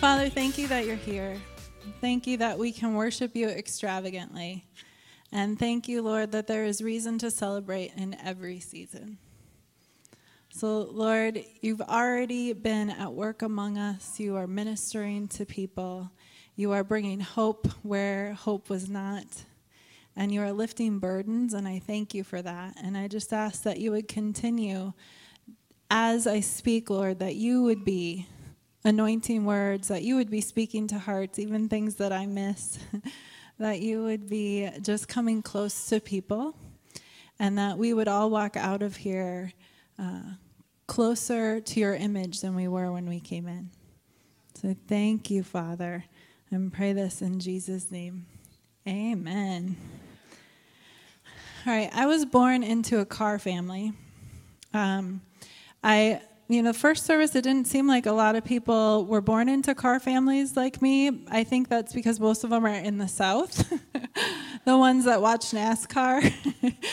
Father, thank you that you're here. Thank you that we can worship you extravagantly. And thank you, Lord, that there is reason to celebrate in every season. So, Lord, you've already been at work among us. You are ministering to people. You are bringing hope where hope was not. And you are lifting burdens, and I thank you for that. And I just ask that you would continue as I speak, Lord, that you would be anointing words, that you would be speaking to hearts, even things that I miss, that you would be just coming close to people, and that we would all walk out of here uh, closer to your image than we were when we came in. So thank you, Father, and pray this in Jesus' name. Amen. All right, I was born into a car family. Um, I you know, first service, it didn't seem like a lot of people were born into car families like me. I think that's because most of them are in the South, the ones that watch NASCAR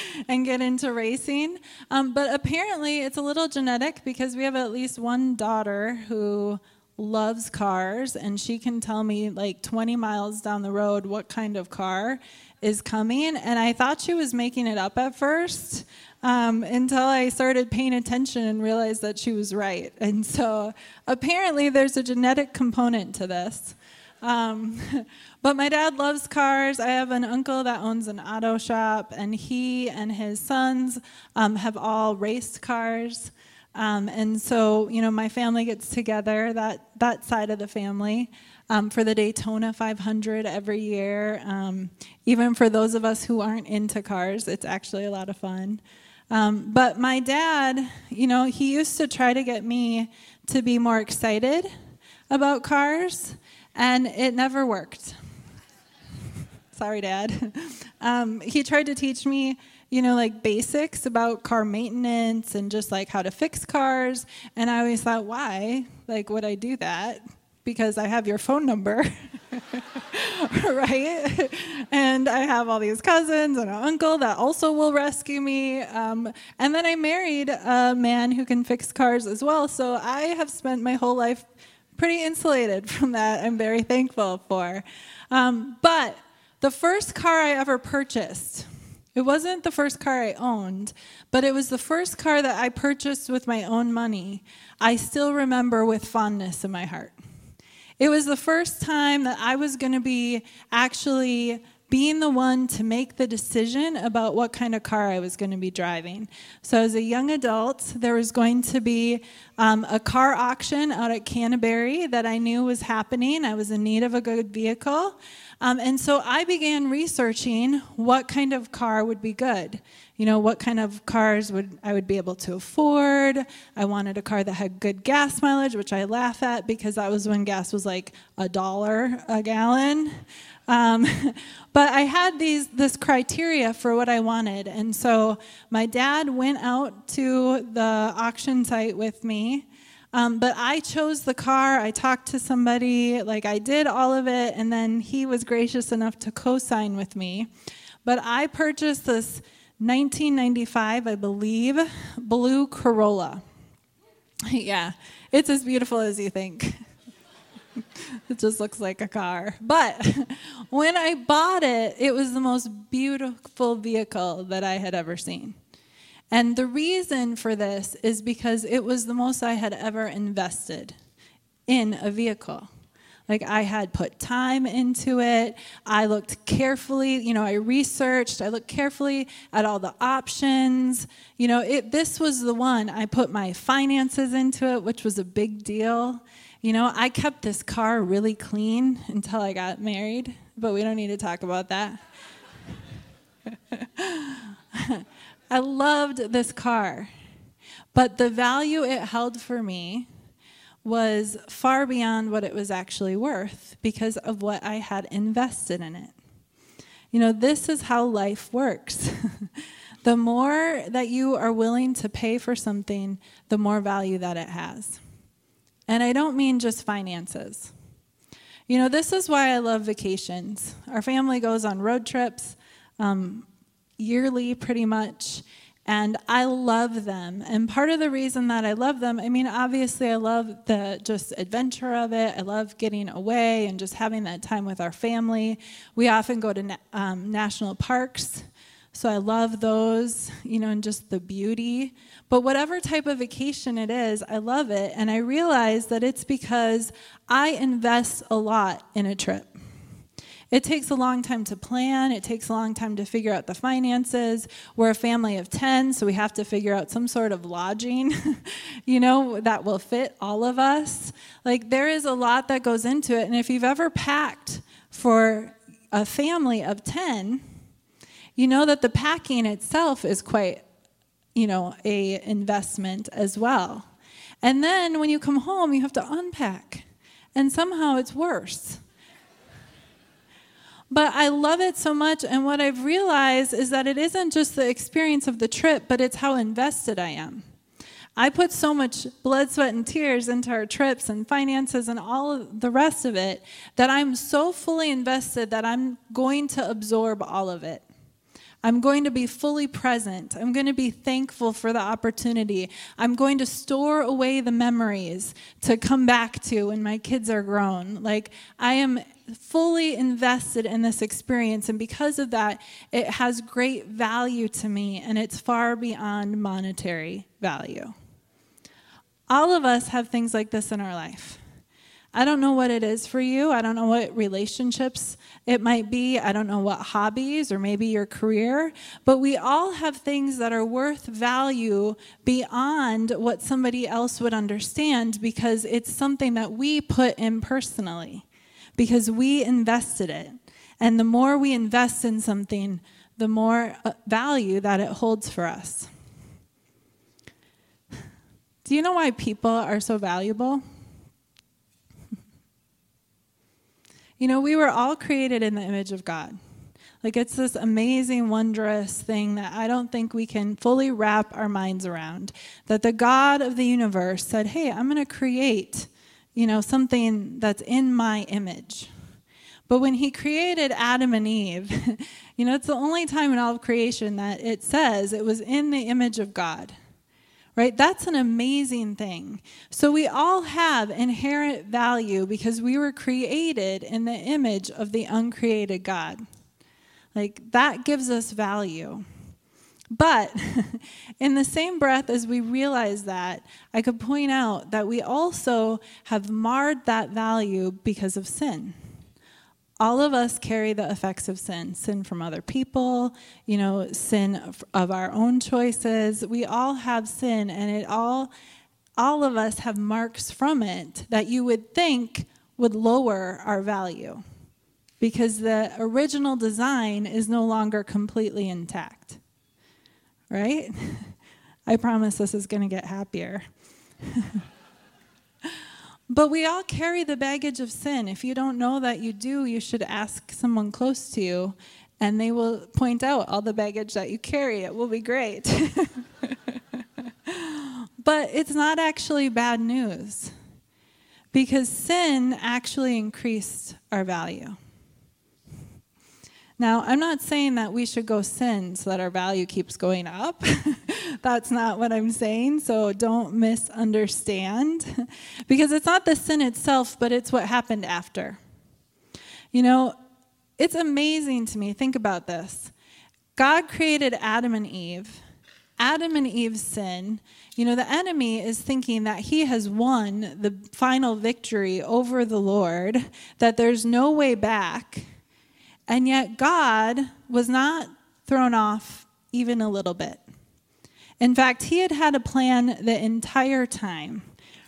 and get into racing. Um, but apparently, it's a little genetic because we have at least one daughter who loves cars and she can tell me like 20 miles down the road what kind of car is coming. And I thought she was making it up at first um, until I started paying attention and realized that she was right. And so apparently there's a genetic component to this. Um, but my dad loves cars. I have an uncle that owns an auto shop, and he and his sons um, have all raced cars. Um, and so, you know, my family gets together, that, that side of the family, um, for the Daytona 500 every year. Um, even for those of us who aren't into cars, it's actually a lot of fun. Um, but my dad, you know, he used to try to get me to be more excited about cars, and it never worked. Sorry, Dad. Um, he tried to teach me, you know, like basics about car maintenance and just like how to fix cars. And I always thought, why? Like, would I do that? Because I have your phone number. right? and I have all these cousins and an uncle that also will rescue me. Um, and then I married a man who can fix cars as well. So I have spent my whole life pretty insulated from that. I'm very thankful for. Um, but the first car I ever purchased, it wasn't the first car I owned, but it was the first car that I purchased with my own money. I still remember with fondness in my heart. It was the first time that I was going to be actually being the one to make the decision about what kind of car I was going to be driving. So, as a young adult, there was going to be um, a car auction out at Canterbury that I knew was happening. I was in need of a good vehicle. Um, and so I began researching what kind of car would be good. You know, what kind of cars would I would be able to afford. I wanted a car that had good gas mileage, which I laugh at because that was when gas was like a dollar a gallon. Um, but I had these this criteria for what I wanted, and so my dad went out to the auction site with me um, but I chose the car. I talked to somebody, like I did all of it, and then he was gracious enough to co sign with me. But I purchased this 1995, I believe, blue Corolla. yeah, it's as beautiful as you think. it just looks like a car. But when I bought it, it was the most beautiful vehicle that I had ever seen. And the reason for this is because it was the most I had ever invested in a vehicle. Like I had put time into it. I looked carefully, you know, I researched, I looked carefully at all the options. You know, it, this was the one I put my finances into it, which was a big deal. You know, I kept this car really clean until I got married, but we don't need to talk about that. I loved this car, but the value it held for me was far beyond what it was actually worth because of what I had invested in it. You know, this is how life works. the more that you are willing to pay for something, the more value that it has. And I don't mean just finances. You know, this is why I love vacations. Our family goes on road trips um, yearly, pretty much, and I love them. And part of the reason that I love them, I mean, obviously, I love the just adventure of it. I love getting away and just having that time with our family. We often go to um, national parks so I love those, you know, and just the beauty. But whatever type of vacation it is, I love it. And I realize that it's because I invest a lot in a trip. It takes a long time to plan. It takes a long time to figure out the finances. We're a family of 10, so we have to figure out some sort of lodging, you know, that will fit all of us. Like, there is a lot that goes into it. And if you've ever packed for a family of 10, you know that the packing itself is quite, you know, a investment as well. And then when you come home, you have to unpack. And somehow it's worse. But I love it so much. And what I've realized is that it isn't just the experience of the trip, but it's how invested I am. I put so much blood, sweat, and tears into our trips and finances and all the rest of it that I'm so fully invested that I'm going to absorb all of it. I'm going to be fully present. I'm going to be thankful for the opportunity. I'm going to store away the memories to come back to when my kids are grown. Like, I am fully invested in this experience, and because of that, it has great value to me, and it's far beyond monetary value. All of us have things like this in our life. I don't know what it is for you. I don't know what relationships it might be. I don't know what hobbies or maybe your career. But we all have things that are worth value beyond what somebody else would understand because it's something that we put in personally, because we invested it. And the more we invest in something, the more uh, value that it holds for us. Do you know why people are so valuable? You know, we were all created in the image of God. Like it's this amazing, wondrous thing that I don't think we can fully wrap our minds around. That the God of the universe said, Hey, I'm going to create, you know, something that's in my image. But when he created Adam and Eve, you know, it's the only time in all of creation that it says it was in the image of God right? That's an amazing thing. So we all have inherent value because we were created in the image of the uncreated God. Like that gives us value. But in the same breath as we realize that, I could point out that we also have marred that value because of sin. All of us carry the effects of sin sin from other people you know sin of our own choices. We all have sin and it all all of us have marks from it that you would think would lower our value because the original design is no longer completely intact right i promise this is going to get happier But we all carry the baggage of sin. If you don't know that you do, you should ask someone close to you, and they will point out all the baggage that you carry. It will be great. but it's not actually bad news because sin actually increased our value. Now, I'm not saying that we should go sin so that our value keeps going up. That's not what I'm saying, so don't misunderstand. because it's not the sin itself, but it's what happened after. You know, it's amazing to me. Think about this God created Adam and Eve. Adam and Eve's sin, you know, the enemy is thinking that he has won the final victory over the Lord, that there's no way back and yet, God was not thrown off even a little bit. In fact, he had had a plan the entire time,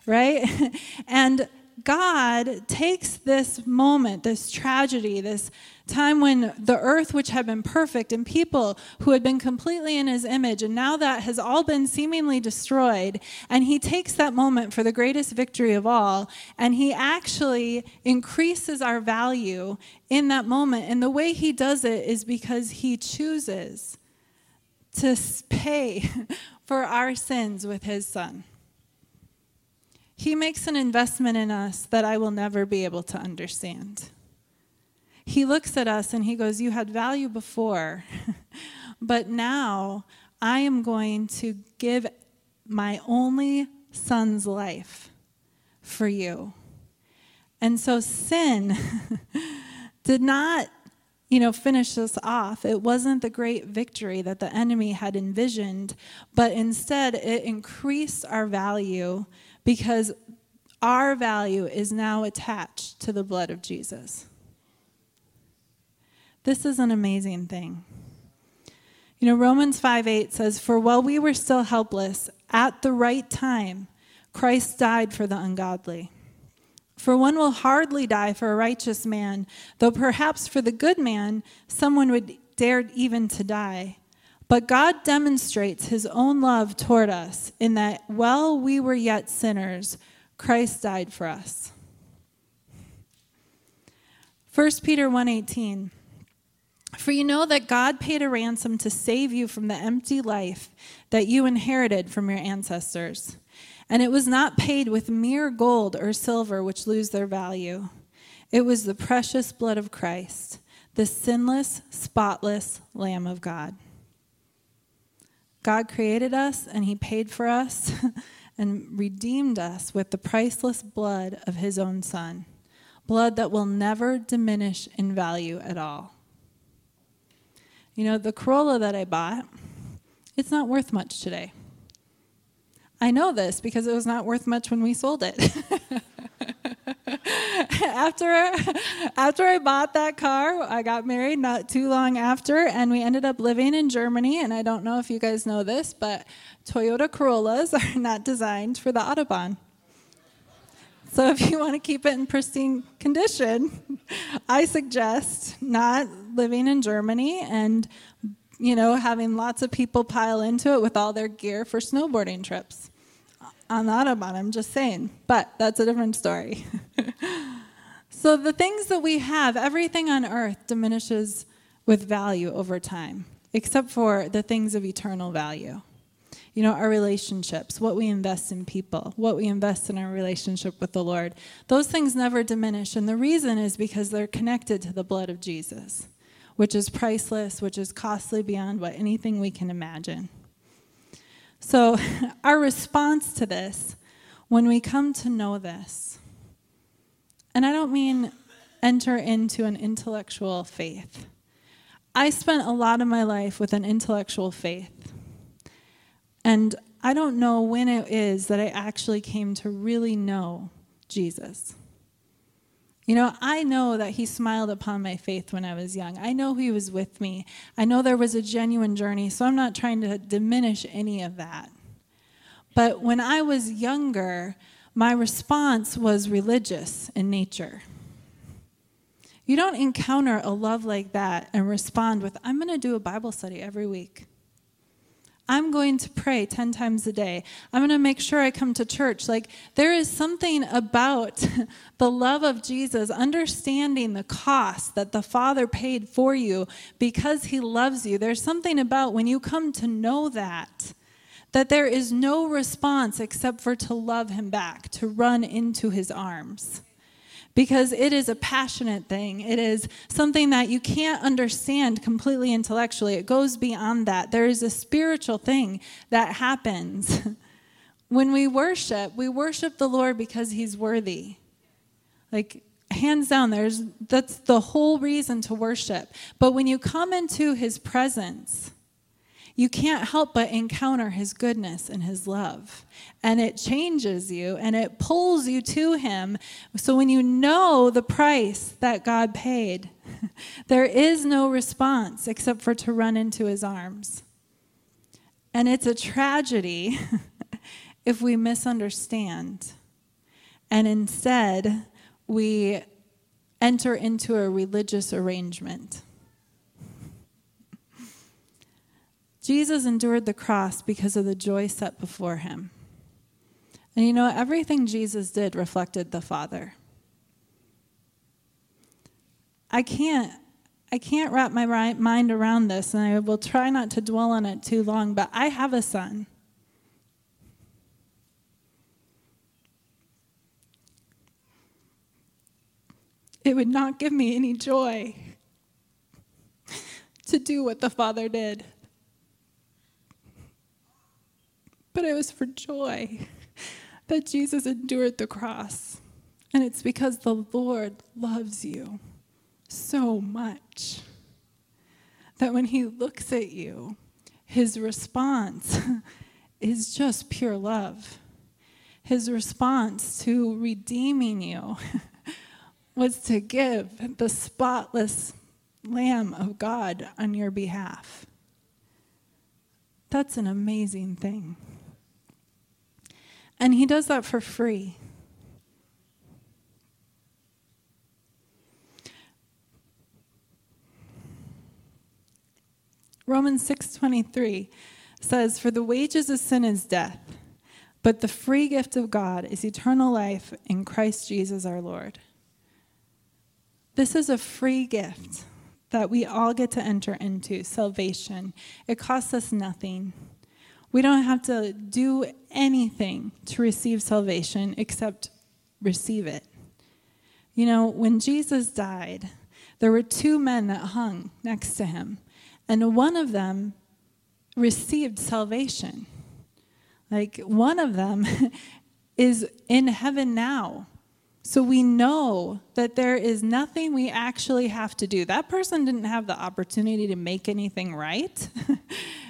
right? and God takes this moment, this tragedy, this time when the earth, which had been perfect, and people who had been completely in his image, and now that has all been seemingly destroyed, and he takes that moment for the greatest victory of all, and he actually increases our value in that moment. And the way he does it is because he chooses to pay for our sins with his son. He makes an investment in us that I will never be able to understand. He looks at us and he goes, You had value before, but now I am going to give my only son's life for you. And so sin did not, you know, finish us off. It wasn't the great victory that the enemy had envisioned, but instead it increased our value because our value is now attached to the blood of Jesus. This is an amazing thing. You know, Romans 5 8 says, For while we were still helpless, at the right time, Christ died for the ungodly. For one will hardly die for a righteous man, though perhaps for the good man someone would dare even to die. But God demonstrates his own love toward us in that while we were yet sinners, Christ died for us. 1 Peter 1:18 For you know that God paid a ransom to save you from the empty life that you inherited from your ancestors. And it was not paid with mere gold or silver, which lose their value. It was the precious blood of Christ, the sinless, spotless Lamb of God. God created us and He paid for us and redeemed us with the priceless blood of His own Son, blood that will never diminish in value at all. You know, the Corolla that I bought, it's not worth much today. I know this because it was not worth much when we sold it. after after I bought that car, I got married not too long after and we ended up living in Germany and I don't know if you guys know this, but Toyota Corollas are not designed for the Autobahn. So if you want to keep it in pristine condition, I suggest not living in Germany and you know, having lots of people pile into it with all their gear for snowboarding trips. On the Autobahn, I'm just saying. But that's a different story. so the things that we have, everything on earth diminishes with value over time, except for the things of eternal value. You know, our relationships, what we invest in people, what we invest in our relationship with the Lord, those things never diminish. And the reason is because they're connected to the blood of Jesus which is priceless, which is costly beyond what anything we can imagine. So, our response to this, when we come to know this, and I don't mean enter into an intellectual faith. I spent a lot of my life with an intellectual faith. And I don't know when it is that I actually came to really know Jesus. You know, I know that he smiled upon my faith when I was young. I know he was with me. I know there was a genuine journey, so I'm not trying to diminish any of that. But when I was younger, my response was religious in nature. You don't encounter a love like that and respond with, I'm going to do a Bible study every week. I'm going to pray 10 times a day. I'm going to make sure I come to church. Like, there is something about the love of Jesus, understanding the cost that the Father paid for you because He loves you. There's something about when you come to know that, that there is no response except for to love Him back, to run into His arms because it is a passionate thing. It is something that you can't understand completely intellectually. It goes beyond that. There is a spiritual thing that happens. when we worship, we worship the Lord because he's worthy. Like hands down there's that's the whole reason to worship. But when you come into his presence, you can't help but encounter his goodness and his love. And it changes you and it pulls you to him. So when you know the price that God paid, there is no response except for to run into his arms. And it's a tragedy if we misunderstand and instead we enter into a religious arrangement. Jesus endured the cross because of the joy set before him. And you know, everything Jesus did reflected the Father. I can't I can't wrap my mind around this, and I will try not to dwell on it too long, but I have a son. It would not give me any joy to do what the Father did. But it was for joy that Jesus endured the cross. And it's because the Lord loves you so much that when he looks at you, his response is just pure love. His response to redeeming you was to give the spotless Lamb of God on your behalf. That's an amazing thing. And he does that for free. Romans 6:23 says for the wages of sin is death but the free gift of God is eternal life in Christ Jesus our Lord. This is a free gift that we all get to enter into salvation. It costs us nothing. We don't have to do anything to receive salvation except receive it. You know, when Jesus died, there were two men that hung next to him, and one of them received salvation. Like, one of them is in heaven now. So we know that there is nothing we actually have to do. That person didn't have the opportunity to make anything right.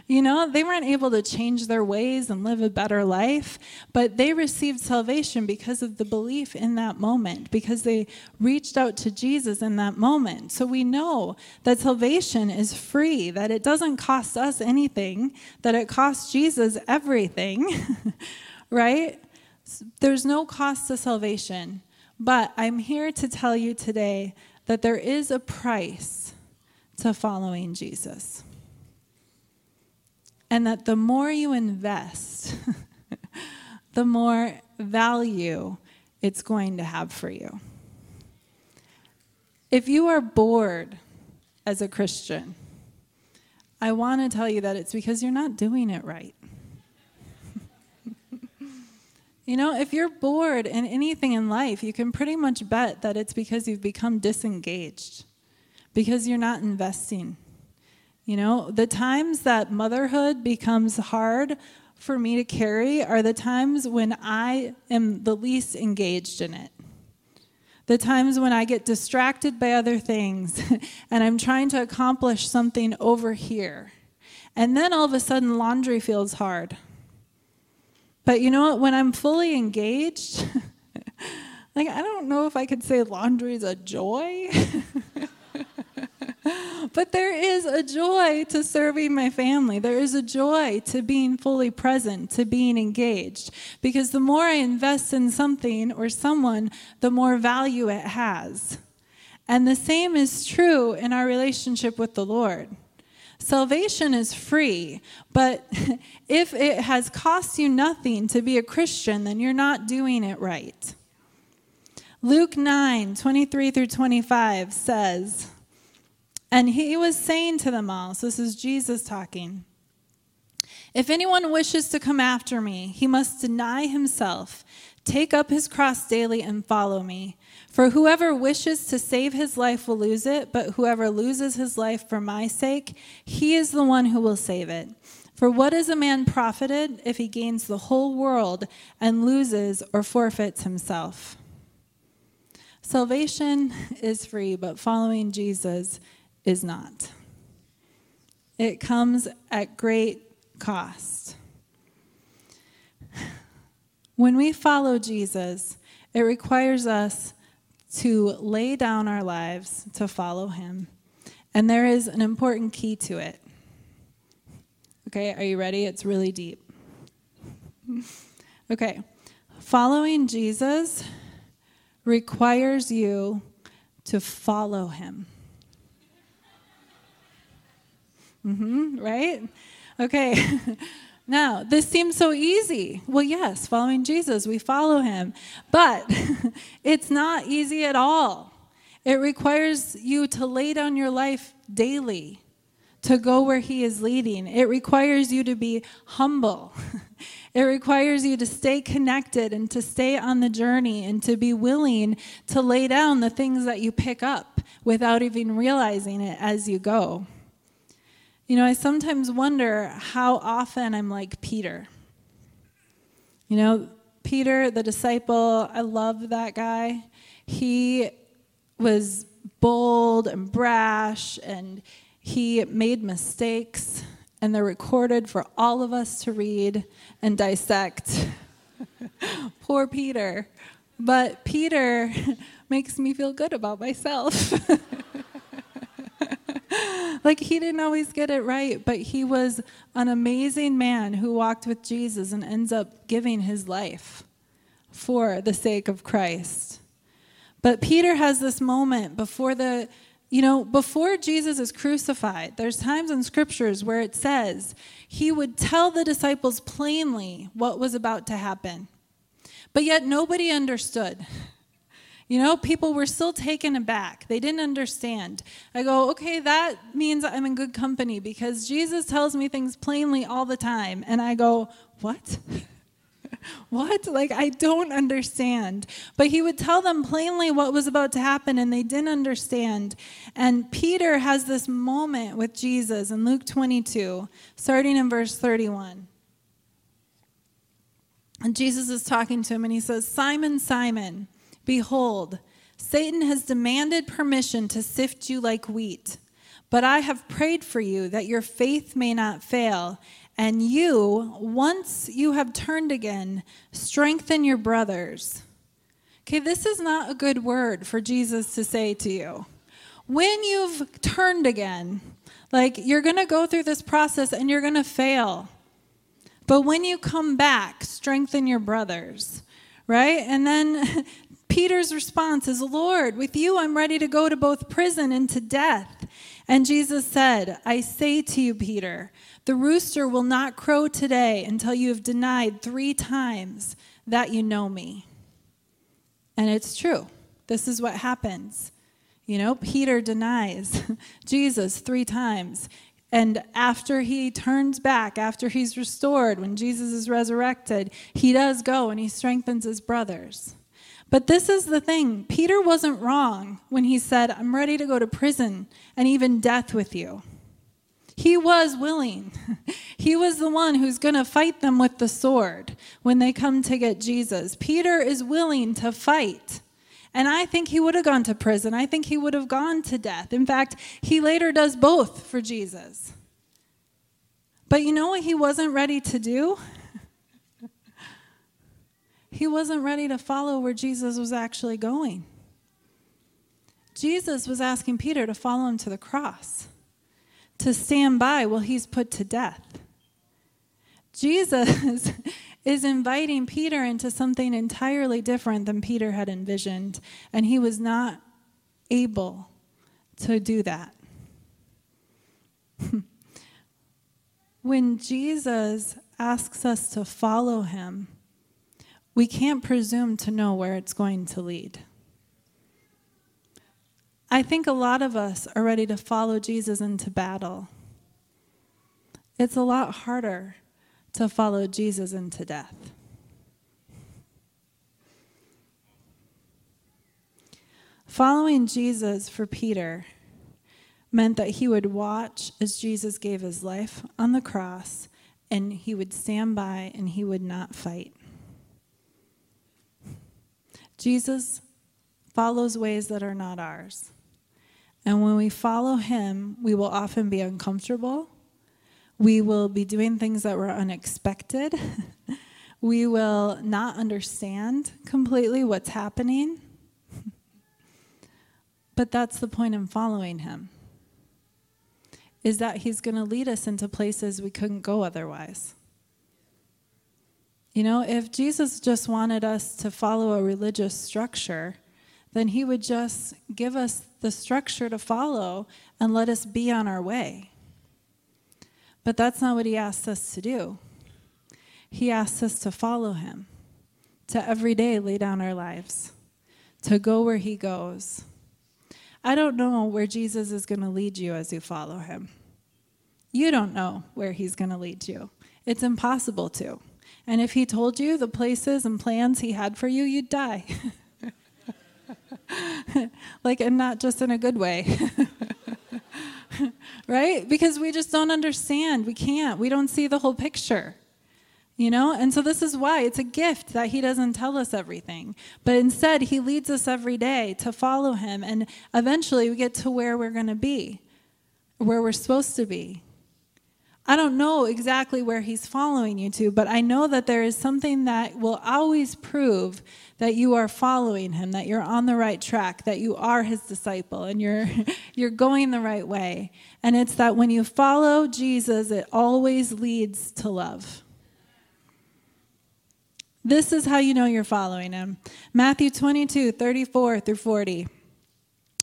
you know, they weren't able to change their ways and live a better life, but they received salvation because of the belief in that moment, because they reached out to Jesus in that moment. So we know that salvation is free, that it doesn't cost us anything, that it costs Jesus everything, right? There's no cost to salvation. But I'm here to tell you today that there is a price to following Jesus. And that the more you invest, the more value it's going to have for you. If you are bored as a Christian, I want to tell you that it's because you're not doing it right. You know, if you're bored in anything in life, you can pretty much bet that it's because you've become disengaged, because you're not investing. You know, the times that motherhood becomes hard for me to carry are the times when I am the least engaged in it. The times when I get distracted by other things and I'm trying to accomplish something over here. And then all of a sudden, laundry feels hard but you know what? When I'm fully engaged, like I don't know if I could say laundry is a joy. but there is a joy to serving my family. There is a joy to being fully present, to being engaged. Because the more I invest in something or someone, the more value it has. And the same is true in our relationship with the Lord. Salvation is free, but if it has cost you nothing to be a Christian, then you're not doing it right. Luke 9 23 through 25 says, And he was saying to them all, so this is Jesus talking, If anyone wishes to come after me, he must deny himself, take up his cross daily, and follow me. For whoever wishes to save his life will lose it, but whoever loses his life for my sake, he is the one who will save it. For what is a man profited if he gains the whole world and loses or forfeits himself? Salvation is free, but following Jesus is not. It comes at great cost. When we follow Jesus, it requires us to lay down our lives to follow him. And there is an important key to it. Okay, are you ready? It's really deep. Okay, following Jesus requires you to follow him. Mm-hmm, right? Okay. Now, this seems so easy. Well, yes, following Jesus, we follow him. But it's not easy at all. It requires you to lay down your life daily to go where He is leading. It requires you to be humble. it requires you to stay connected and to stay on the journey and to be willing to lay down the things that you pick up without even realizing it as you go. You know, I sometimes wonder how often I'm like Peter. You know, Peter, the disciple, I love that guy. He was bold and brash and he made mistakes, and they're recorded for all of us to read and dissect. Poor Peter. But Peter makes me feel good about myself. like he didn't always get it right, but he was an amazing man who walked with Jesus and ends up giving his life for the sake of Christ. But Peter has this moment before the you know, before Jesus is crucified, there's times in scriptures where it says he would tell the disciples plainly what was about to happen. But yet nobody understood. You know, people were still taken aback. They didn't understand. I go, okay, that means I'm in good company because Jesus tells me things plainly all the time. And I go, what? what? Like, I don't understand. But he would tell them plainly what was about to happen, and they didn't understand. And Peter has this moment with Jesus in Luke 22, starting in verse 31. And Jesus is talking to him, and he says, Simon, Simon, behold, Satan has demanded permission to sift you like wheat. But I have prayed for you that your faith may not fail. And you, once you have turned again, strengthen your brothers. Okay, this is not a good word for Jesus to say to you. When you've turned again, like you're going to go through this process and you're going to fail. But when you come back, strengthen your brothers, right? And then Peter's response is, Lord, with you I'm ready to go to both prison and to death. And Jesus said, I say to you, Peter, the rooster will not crow today until you have denied three times that you know me. And it's true. This is what happens. You know, Peter denies Jesus three times. And after he turns back, after he's restored, when Jesus is resurrected, he does go and he strengthens his brothers. But this is the thing Peter wasn't wrong when he said, I'm ready to go to prison and even death with you. He was willing. He was the one who's going to fight them with the sword when they come to get Jesus. Peter is willing to fight. And I think he would have gone to prison. I think he would have gone to death. In fact, he later does both for Jesus. But you know what he wasn't ready to do? He wasn't ready to follow where Jesus was actually going. Jesus was asking Peter to follow him to the cross to stand by while he's put to death. Jesus is inviting Peter into something entirely different than Peter had envisioned, and he was not able to do that. when Jesus asks us to follow him, we can't presume to know where it's going to lead. I think a lot of us are ready to follow Jesus into battle. It's a lot harder to follow Jesus into death. Following Jesus for Peter meant that he would watch as Jesus gave his life on the cross and he would stand by and he would not fight. Jesus follows ways that are not ours. And when we follow him, we will often be uncomfortable. We will be doing things that were unexpected. we will not understand completely what's happening. but that's the point in following him. Is that he's going to lead us into places we couldn't go otherwise. You know, if Jesus just wanted us to follow a religious structure, then he would just give us the structure to follow and let us be on our way. But that's not what he asks us to do. He asks us to follow him, to every day lay down our lives, to go where he goes. I don't know where Jesus is going to lead you as you follow him. You don't know where he's going to lead you. It's impossible to. And if he told you the places and plans he had for you, you'd die. like, and not just in a good way. right? Because we just don't understand. We can't. We don't see the whole picture. You know? And so this is why it's a gift that he doesn't tell us everything. But instead, he leads us every day to follow him. And eventually, we get to where we're going to be, where we're supposed to be. I don't know exactly where he's following you to, but I know that there is something that will always prove that you are following him, that you're on the right track, that you are his disciple and you're you're going the right way. And it's that when you follow Jesus, it always leads to love. This is how you know you're following him. Matthew 22, 34 through 40.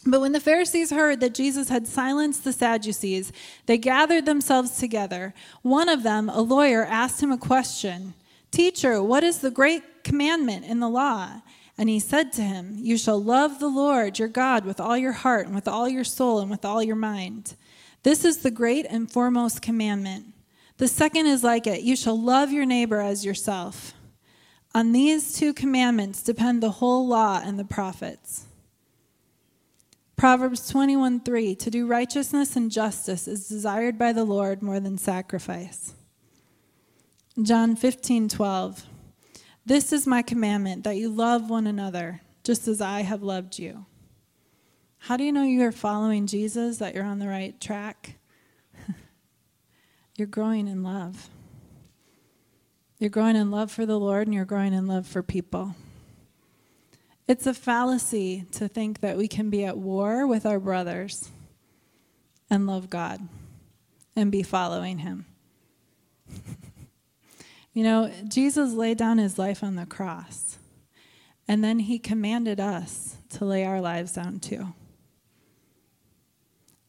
But when the Pharisees heard that Jesus had silenced the Sadducees, they gathered themselves together. One of them, a lawyer, asked him a question Teacher, what is the great commandment in the law? And he said to him, You shall love the Lord your God with all your heart, and with all your soul, and with all your mind. This is the great and foremost commandment. The second is like it you shall love your neighbor as yourself. On these two commandments depend the whole law and the prophets. Proverbs 21 3 To do righteousness and justice is desired by the Lord more than sacrifice. John 15:12 This is my commandment that you love one another, just as I have loved you. How do you know you are following Jesus, that you're on the right track? you're growing in love. You're growing in love for the Lord and you're growing in love for people. It's a fallacy to think that we can be at war with our brothers and love God and be following Him. you know, Jesus laid down His life on the cross, and then He commanded us to lay our lives down too.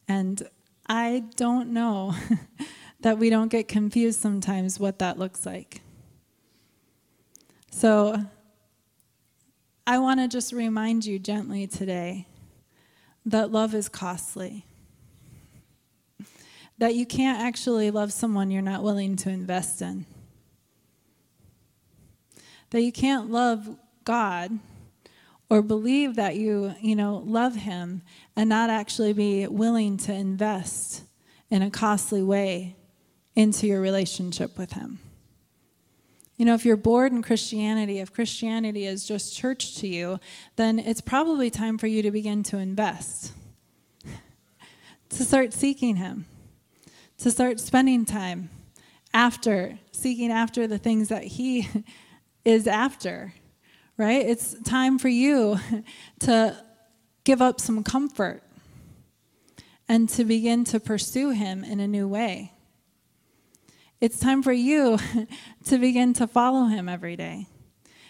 And I don't know that we don't get confused sometimes what that looks like. So I want to just remind you gently today that love is costly. That you can't actually love someone you're not willing to invest in. That you can't love God or believe that you, you know, love him and not actually be willing to invest in a costly way into your relationship with him. You know, if you're bored in Christianity, if Christianity is just church to you, then it's probably time for you to begin to invest, to start seeking Him, to start spending time after, seeking after the things that He is after, right? It's time for you to give up some comfort and to begin to pursue Him in a new way. It's time for you to begin to follow him every day.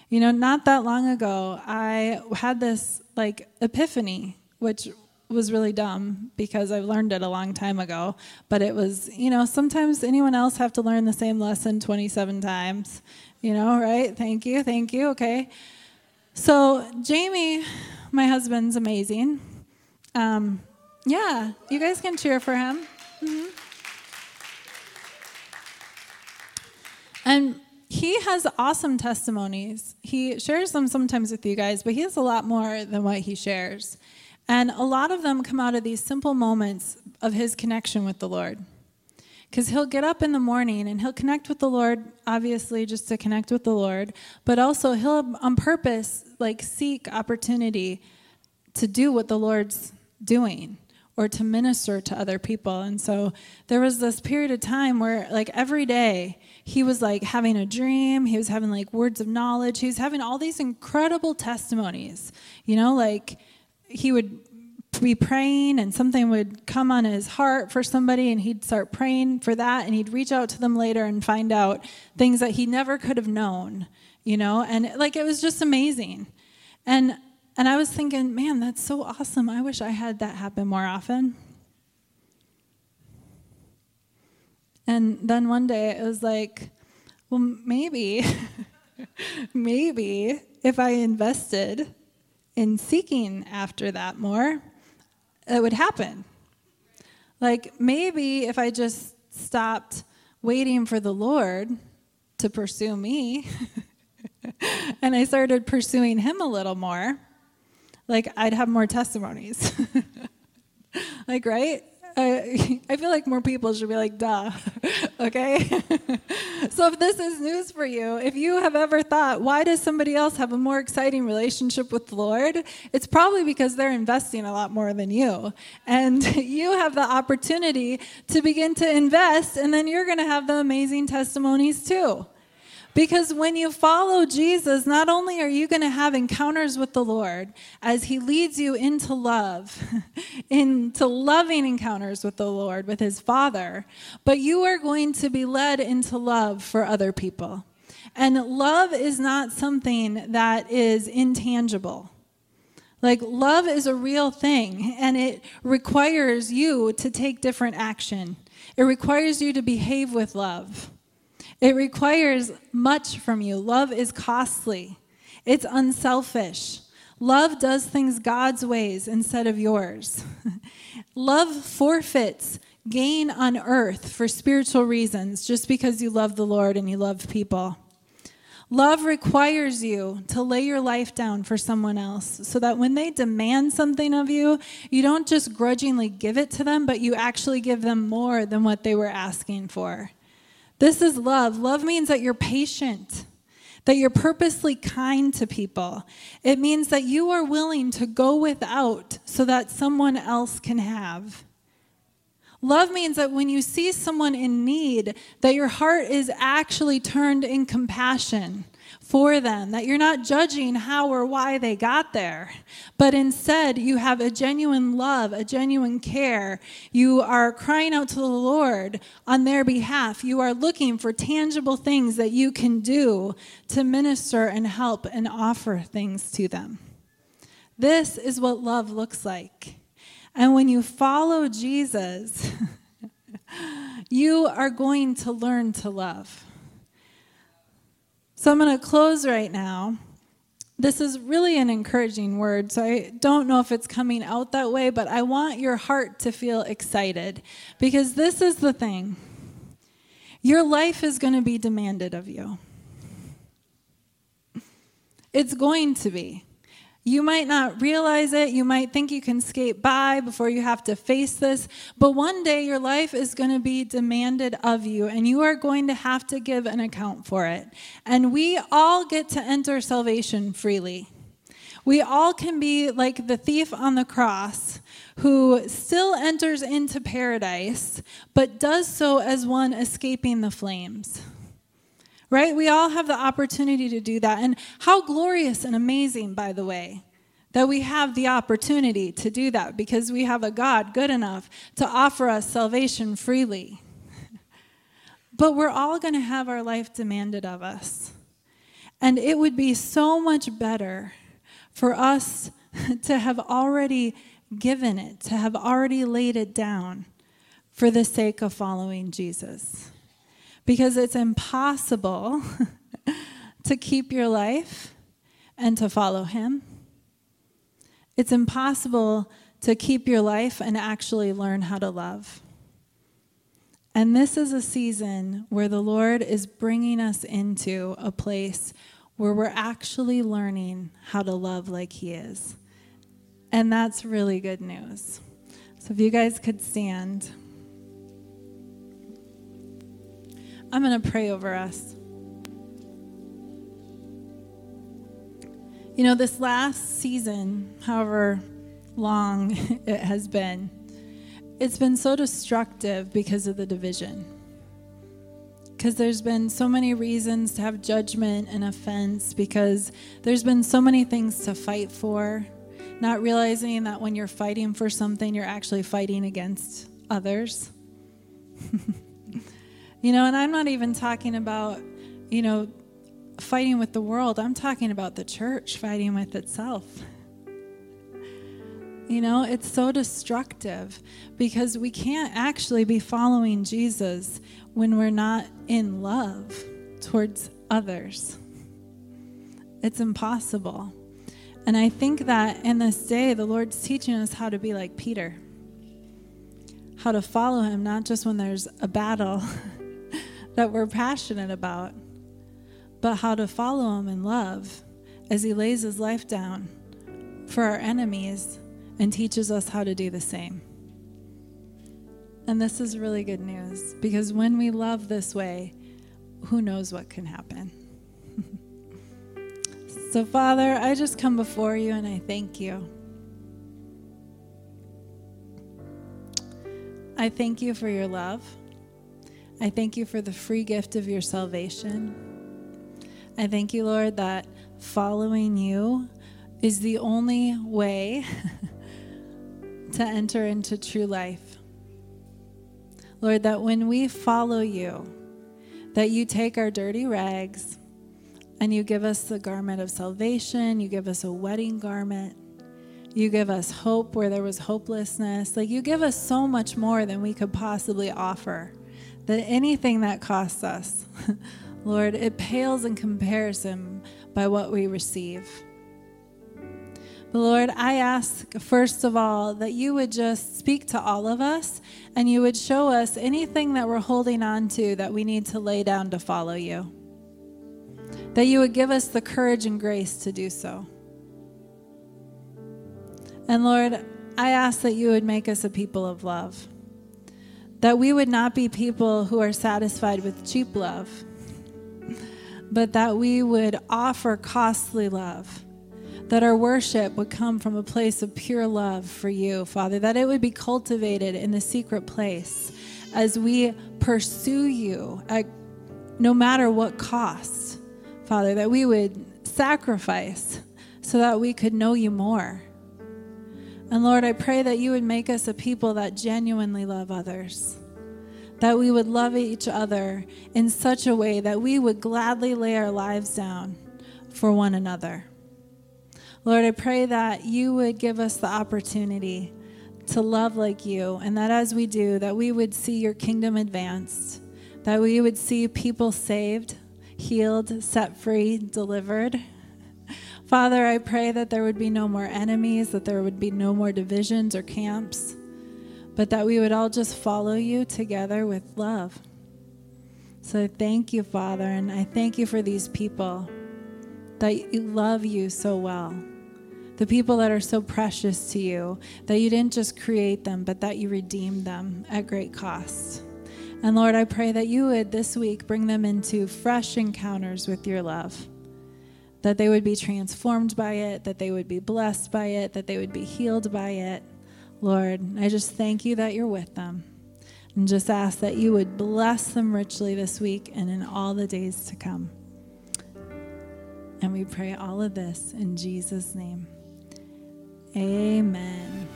You know, not that long ago, I had this like epiphany, which was really dumb because I've learned it a long time ago. But it was, you know, sometimes anyone else have to learn the same lesson 27 times, you know, right? Thank you, thank you, okay. So, Jamie, my husband's amazing. Um, yeah, you guys can cheer for him. Mm-hmm. And he has awesome testimonies. He shares them sometimes with you guys, but he has a lot more than what he shares. And a lot of them come out of these simple moments of his connection with the Lord. Because he'll get up in the morning and he'll connect with the Lord, obviously, just to connect with the Lord, but also he'll, on purpose, like seek opportunity to do what the Lord's doing or to minister to other people. And so there was this period of time where, like, every day, he was like having a dream. He was having like words of knowledge. He was having all these incredible testimonies. You know, like he would be praying and something would come on his heart for somebody and he'd start praying for that and he'd reach out to them later and find out things that he never could have known, you know? And like it was just amazing. And and I was thinking, man, that's so awesome. I wish I had that happen more often. And then one day it was like, well, maybe, maybe if I invested in seeking after that more, it would happen. Like maybe if I just stopped waiting for the Lord to pursue me and I started pursuing Him a little more, like I'd have more testimonies. like, right? I, I feel like more people should be like, duh, okay? so if this is news for you, if you have ever thought, why does somebody else have a more exciting relationship with the Lord? It's probably because they're investing a lot more than you. And you have the opportunity to begin to invest, and then you're going to have the amazing testimonies too. Because when you follow Jesus, not only are you going to have encounters with the Lord as He leads you into love, into loving encounters with the Lord, with His Father, but you are going to be led into love for other people. And love is not something that is intangible. Like, love is a real thing, and it requires you to take different action. It requires you to behave with love. It requires much from you. Love is costly, it's unselfish. Love does things God's ways instead of yours. love forfeits gain on earth for spiritual reasons just because you love the Lord and you love people. Love requires you to lay your life down for someone else so that when they demand something of you, you don't just grudgingly give it to them, but you actually give them more than what they were asking for. This is love. Love means that you're patient, that you're purposely kind to people. It means that you are willing to go without so that someone else can have. Love means that when you see someone in need, that your heart is actually turned in compassion for them, that you're not judging how or why they got there, but instead you have a genuine love, a genuine care. You are crying out to the Lord on their behalf. You are looking for tangible things that you can do to minister and help and offer things to them. This is what love looks like. And when you follow Jesus, you are going to learn to love. So I'm going to close right now. This is really an encouraging word, so I don't know if it's coming out that way, but I want your heart to feel excited because this is the thing. Your life is going to be demanded of you. It's going to be. You might not realize it. You might think you can skate by before you have to face this. But one day your life is going to be demanded of you, and you are going to have to give an account for it. And we all get to enter salvation freely. We all can be like the thief on the cross who still enters into paradise, but does so as one escaping the flames right? We all have the opportunity to do that. And how glorious and amazing, by the way, that we have the opportunity to do that because we have a God good enough to offer us salvation freely. but we're all going to have our life demanded of us. And it would be so much better for us to have already given it, to have already laid it down for the sake of following Jesus because it's impossible to keep your life and to follow Him. It's impossible to keep your life and actually learn how to love. And this is a season where the Lord is bringing us into a place where we're actually learning how to love like He is. And that's really good news. So if you guys could stand. I'm going to pray over us. You know, this last season, however long it has been, it's been so destructive because of the division. Because there's been so many reasons to have judgment and offense, because there's been so many things to fight for, not realizing that when you're fighting for something, you're actually fighting against others. You know, and I'm not even talking about, you know, fighting with the world. I'm talking about the church fighting with itself. You know, it's so destructive because we can't actually be following Jesus when we're not in love towards others. It's impossible. And I think that in this day, the Lord's teaching us how to be like Peter. how to follow him, not just when there's a battle that we're passionate about, but how to follow him in love as he lays his life down for our enemies and teaches us how to do the same. And this is really good news because when we love this way, who knows what can happen? so, Father, I just come before you and I thank you. I thank you for your love. I thank you for the free gift of your salvation. I thank you, Lord, that following you is the only way to enter into true life. Lord, that when we follow you, that you take our dirty rags and you give us the garment of salvation, you give us a wedding garment, you give us hope where there was hopelessness. Like you give us so much more than we could possibly offer. That anything that costs us, Lord, it pales in comparison by what we receive. But Lord, I ask first of all that you would just speak to all of us and you would show us anything that we're holding on to that we need to lay down to follow you. That you would give us the courage and grace to do so. And Lord, I ask that you would make us a people of love. That we would not be people who are satisfied with cheap love, but that we would offer costly love that our worship would come from a place of pure love for you, Father, that it would be cultivated in the secret place as we pursue you at no matter what cost, Father, that we would sacrifice so that we could know you more. And Lord, I pray that you would make us a people that genuinely love others, that we would love each other in such a way that we would gladly lay our lives down for one another. Lord, I pray that you would give us the opportunity to love like you, and that as we do, that we would see your kingdom advanced, that we would see people saved, healed, set free, delivered. Father, I pray that there would be no more enemies, that there would be no more divisions or camps, but that we would all just follow you together with love. So thank you, Father, and I thank you for these people that love you so well the people that are so precious to you, that you didn't just create them, but that you redeemed them at great cost. And Lord, I pray that you would this week bring them into fresh encounters with your love, that they would be transformed by it, that they would be blessed by it, that they would be healed by it. Lord, I just thank you that you're with them. And just ask that you would bless them richly this week and in all the days to come. And we pray all of this in Jesus' name. Amen.